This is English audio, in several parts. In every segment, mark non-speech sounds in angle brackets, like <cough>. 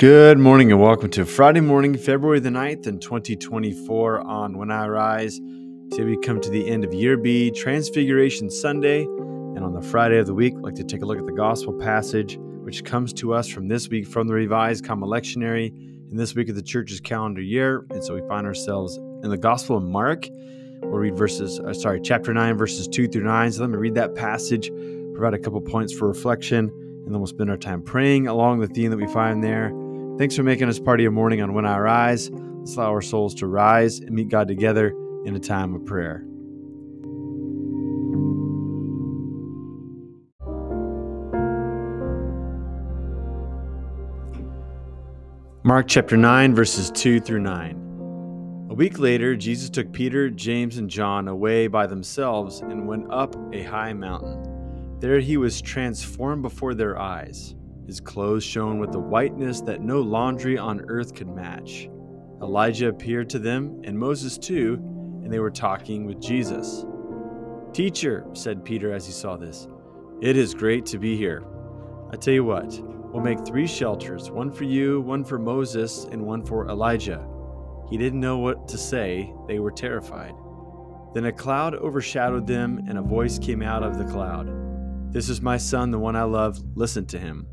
Good morning and welcome to Friday morning, February the 9th in 2024 on When I Rise. Today we come to the end of Year B, Transfiguration Sunday. And on the Friday of the week, I'd like to take a look at the gospel passage, which comes to us from this week from the Revised Common Lectionary in this week of the church's calendar year. And so we find ourselves in the Gospel of Mark. We'll read verses, uh, sorry, chapter 9, verses 2 through 9. So let me read that passage, provide a couple points for reflection, and then we'll spend our time praying along the theme that we find there Thanks for making us part of your morning on When I Rise. Let's allow our souls to rise and meet God together in a time of prayer. Mark chapter 9, verses 2 through 9. A week later, Jesus took Peter, James, and John away by themselves and went up a high mountain. There he was transformed before their eyes his clothes shone with a whiteness that no laundry on earth could match. Elijah appeared to them, and Moses too, and they were talking with Jesus. Teacher, said Peter as he saw this, it is great to be here. I tell you what, we'll make three shelters one for you, one for Moses, and one for Elijah. He didn't know what to say, they were terrified. Then a cloud overshadowed them, and a voice came out of the cloud This is my son, the one I love, listen to him.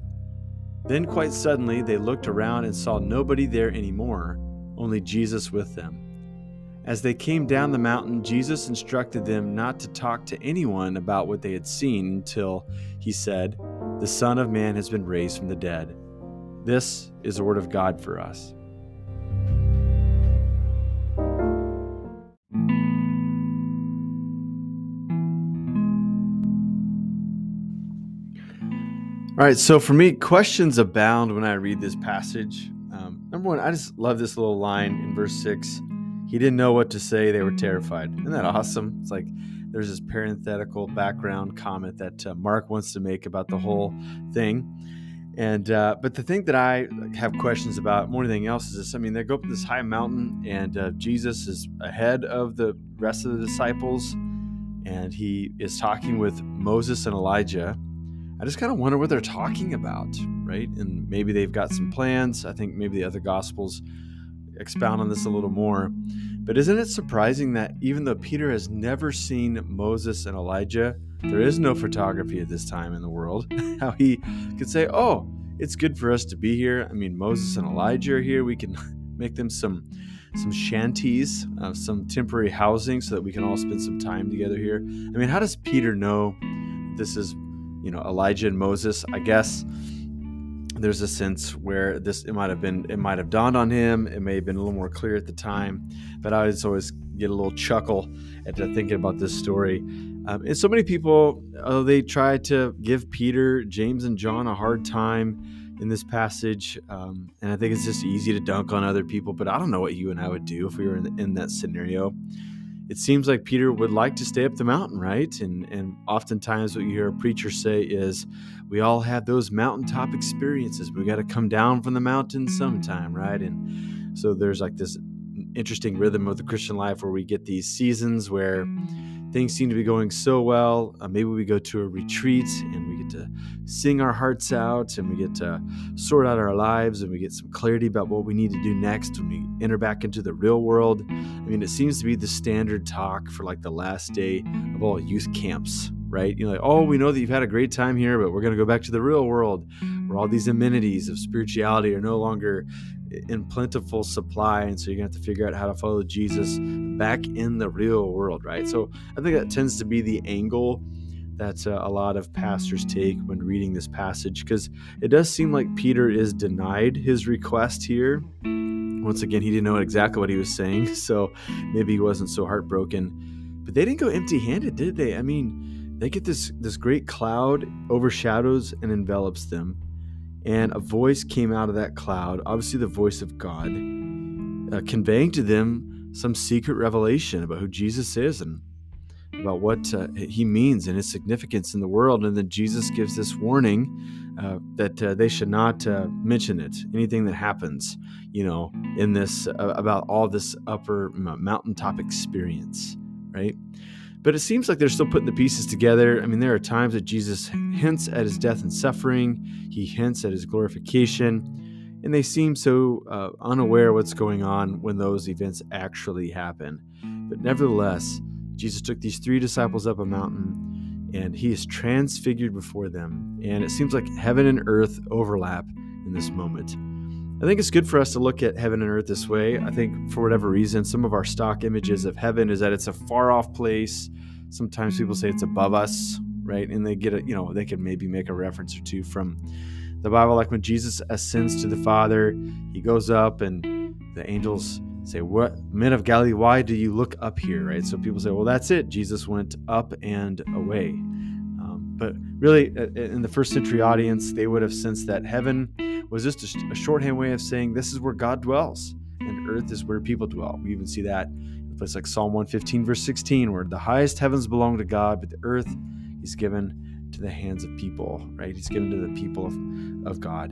Then, quite suddenly, they looked around and saw nobody there anymore, only Jesus with them. As they came down the mountain, Jesus instructed them not to talk to anyone about what they had seen until he said, The Son of Man has been raised from the dead. This is the word of God for us. All right, so for me, questions abound when I read this passage. Um, number one, I just love this little line in verse six. He didn't know what to say; they were terrified. Isn't that awesome? It's like there's this parenthetical background comment that uh, Mark wants to make about the whole thing. And uh, but the thing that I have questions about more than anything else is this: I mean, they go up this high mountain, and uh, Jesus is ahead of the rest of the disciples, and he is talking with Moses and Elijah I just kind of wonder what they're talking about, right? And maybe they've got some plans. I think maybe the other gospels expound on this a little more. But isn't it surprising that even though Peter has never seen Moses and Elijah, there is no photography at this time in the world, <laughs> how he could say, Oh, it's good for us to be here. I mean, Moses and Elijah are here. We can <laughs> make them some some shanties, uh, some temporary housing so that we can all spend some time together here. I mean, how does Peter know this is you know Elijah and Moses. I guess there's a sense where this it might have been it might have dawned on him. It may have been a little more clear at the time, but I always always get a little chuckle at thinking about this story. Um, and so many people, they try to give Peter, James, and John a hard time in this passage. Um, and I think it's just easy to dunk on other people, but I don't know what you and I would do if we were in, in that scenario it seems like Peter would like to stay up the mountain, right? And and oftentimes what you hear a preacher say is, we all have those mountaintop experiences. We got to come down from the mountain sometime, right? And so there's like this interesting rhythm of the Christian life where we get these seasons where things seem to be going so well. Uh, maybe we go to a retreat and we get to sing our hearts out and we get to sort out our lives and we get some clarity about what we need to do next when we enter back into the real world. I mean, it seems to be the standard talk for like the last day of all youth camps, right? You're like, oh, we know that you've had a great time here, but we're going to go back to the real world where all these amenities of spirituality are no longer in plentiful supply and so you're going to have to figure out how to follow jesus back in the real world right? So i think that tends to be the angle that uh, a lot of pastors take when reading this passage because it does seem like peter is denied his request here. Once again he didn't know exactly what he was saying <laughs> so maybe he wasn't so heartbroken. But they didn't go empty handed did they? I mean they get this this great cloud overshadows and envelops them and a voice came out of that cloud, obviously the voice of God, uh, conveying to them some secret revelation about who Jesus is and about what uh, he means and his significance in the world. And then Jesus gives this warning uh, that uh, they should not uh, mention it, anything that happens, you know, in this, uh, about all this upper mountaintop experience, right? But it seems like they're still putting the pieces together. I mean, there are times that Jesus hints at his death and suffering, he hints at his glorification. and they seem so uh, unaware what's going on when those events actually happen. But nevertheless, Jesus took these three disciples up a mountain and he is transfigured before them. And it seems like heaven and earth overlap in this moment. I think it's good for us to look at heaven and earth this way. I think for whatever reason, some of our stock images of heaven is that it's a far off place. Sometimes people say it's above us, right? And they get it, you know, they could maybe make a reference or two from the Bible, like when Jesus ascends to the Father, he goes up and the angels say, What men of Galilee, why do you look up here? Right? So people say, Well, that's it. Jesus went up and away. Um, but really, in the first century audience, they would have sensed that heaven was just a, a shorthand way of saying this is where God dwells, and earth is where people dwell. We even see that in a place like Psalm 115, verse 16, where the highest heavens belong to God, but the earth He's given to the hands of people, right? He's given to the people of, of God.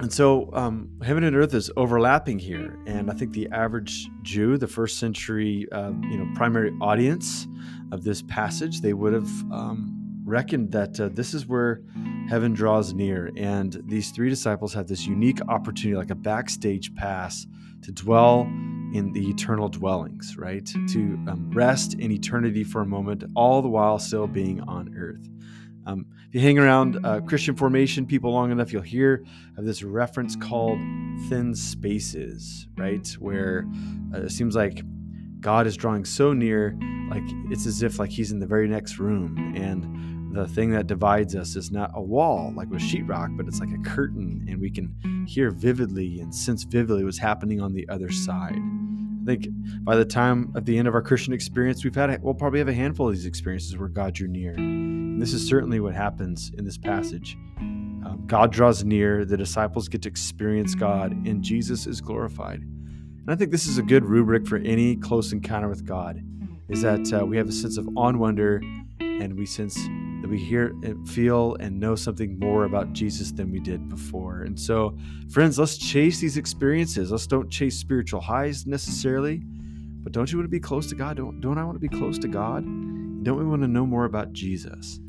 And so um, heaven and earth is overlapping here. And I think the average Jew, the first century, uh, you know, primary audience of this passage, they would have um, reckoned that uh, this is where heaven draws near. And these three disciples have this unique opportunity, like a backstage pass, to dwell in the eternal dwellings, right? To um, rest in eternity for a moment, all the while still being on earth. Um, if you hang around uh, Christian formation people long enough, you'll hear of this reference called thin spaces, right? Where uh, it seems like God is drawing so near, like it's as if like He's in the very next room, and the thing that divides us is not a wall like with sheetrock, but it's like a curtain, and we can hear vividly and sense vividly what's happening on the other side. I think by the time at the end of our Christian experience, we've had a, we'll probably have a handful of these experiences where God drew near. And this is certainly what happens in this passage. Um, God draws near, the disciples get to experience God, and Jesus is glorified. And I think this is a good rubric for any close encounter with God, is that uh, we have a sense of on wonder and we sense we hear and feel and know something more about Jesus than we did before. And so, friends, let's chase these experiences. Let's don't chase spiritual highs necessarily, but don't you want to be close to God? Don't, don't I want to be close to God? Don't we want to know more about Jesus?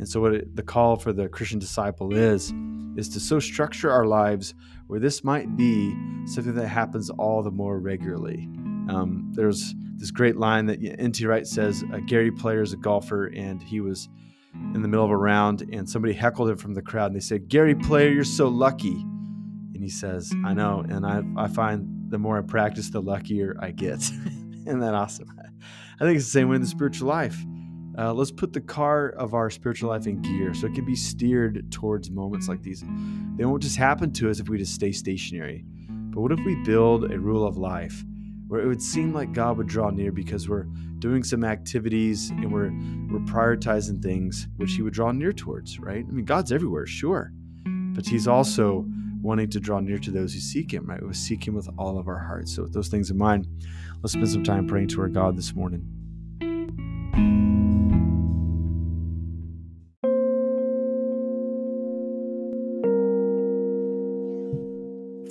And so, what it, the call for the Christian disciple is, is to so structure our lives where this might be something that happens all the more regularly. Um, there's this great line that N.T. Wright says uh, Gary Player is a golfer, and he was in the middle of a round, and somebody heckled him from the crowd, and they said, Gary Player, you're so lucky. And he says, I know, and I, I find the more I practice, the luckier I get. <laughs> Isn't that awesome? <laughs> I think it's the same way in the spiritual life. Uh, let's put the car of our spiritual life in gear so it can be steered towards moments like these. They won't just happen to us if we just stay stationary. But what if we build a rule of life where it would seem like God would draw near because we're doing some activities and we're we're prioritizing things which He would draw near towards, right? I mean, God's everywhere, sure, but He's also wanting to draw near to those who seek Him, right? We seek Him with all of our hearts. So, with those things in mind, let's spend some time praying to our God this morning.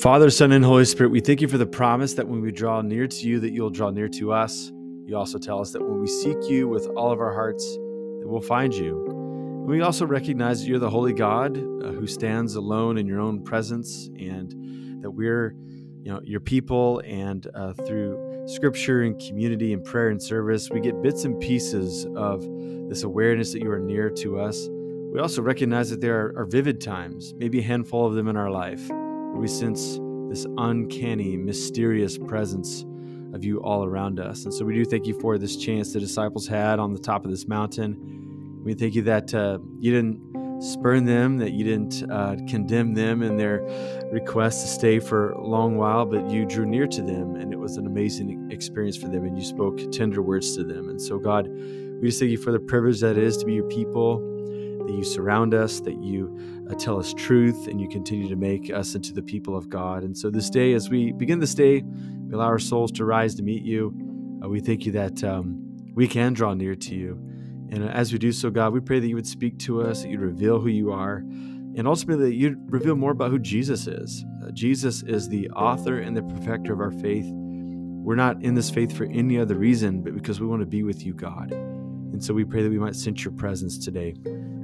Father, Son, and Holy Spirit, we thank you for the promise that when we draw near to you, that you'll draw near to us. You also tell us that when we seek you with all of our hearts, that we'll find you. And we also recognize that you're the holy God uh, who stands alone in your own presence, and that we're, you know, your people. And uh, through Scripture and community and prayer and service, we get bits and pieces of this awareness that you are near to us. We also recognize that there are, are vivid times, maybe a handful of them in our life we sense this uncanny, mysterious presence of you all around us. And so we do thank you for this chance the disciples had on the top of this mountain. We thank you that uh, you didn't spurn them, that you didn't uh, condemn them in their request to stay for a long while, but you drew near to them, and it was an amazing experience for them, and you spoke tender words to them. And so, God, we just thank you for the privilege that it is to be your people that you surround us, that you uh, tell us truth, and you continue to make us into the people of God. And so this day, as we begin this day, we allow our souls to rise to meet you. Uh, we thank you that um, we can draw near to you. And uh, as we do so, God, we pray that you would speak to us, that you'd reveal who you are, and ultimately that you'd reveal more about who Jesus is. Uh, Jesus is the author and the perfecter of our faith. We're not in this faith for any other reason, but because we want to be with you, God. And so we pray that we might sense your presence today.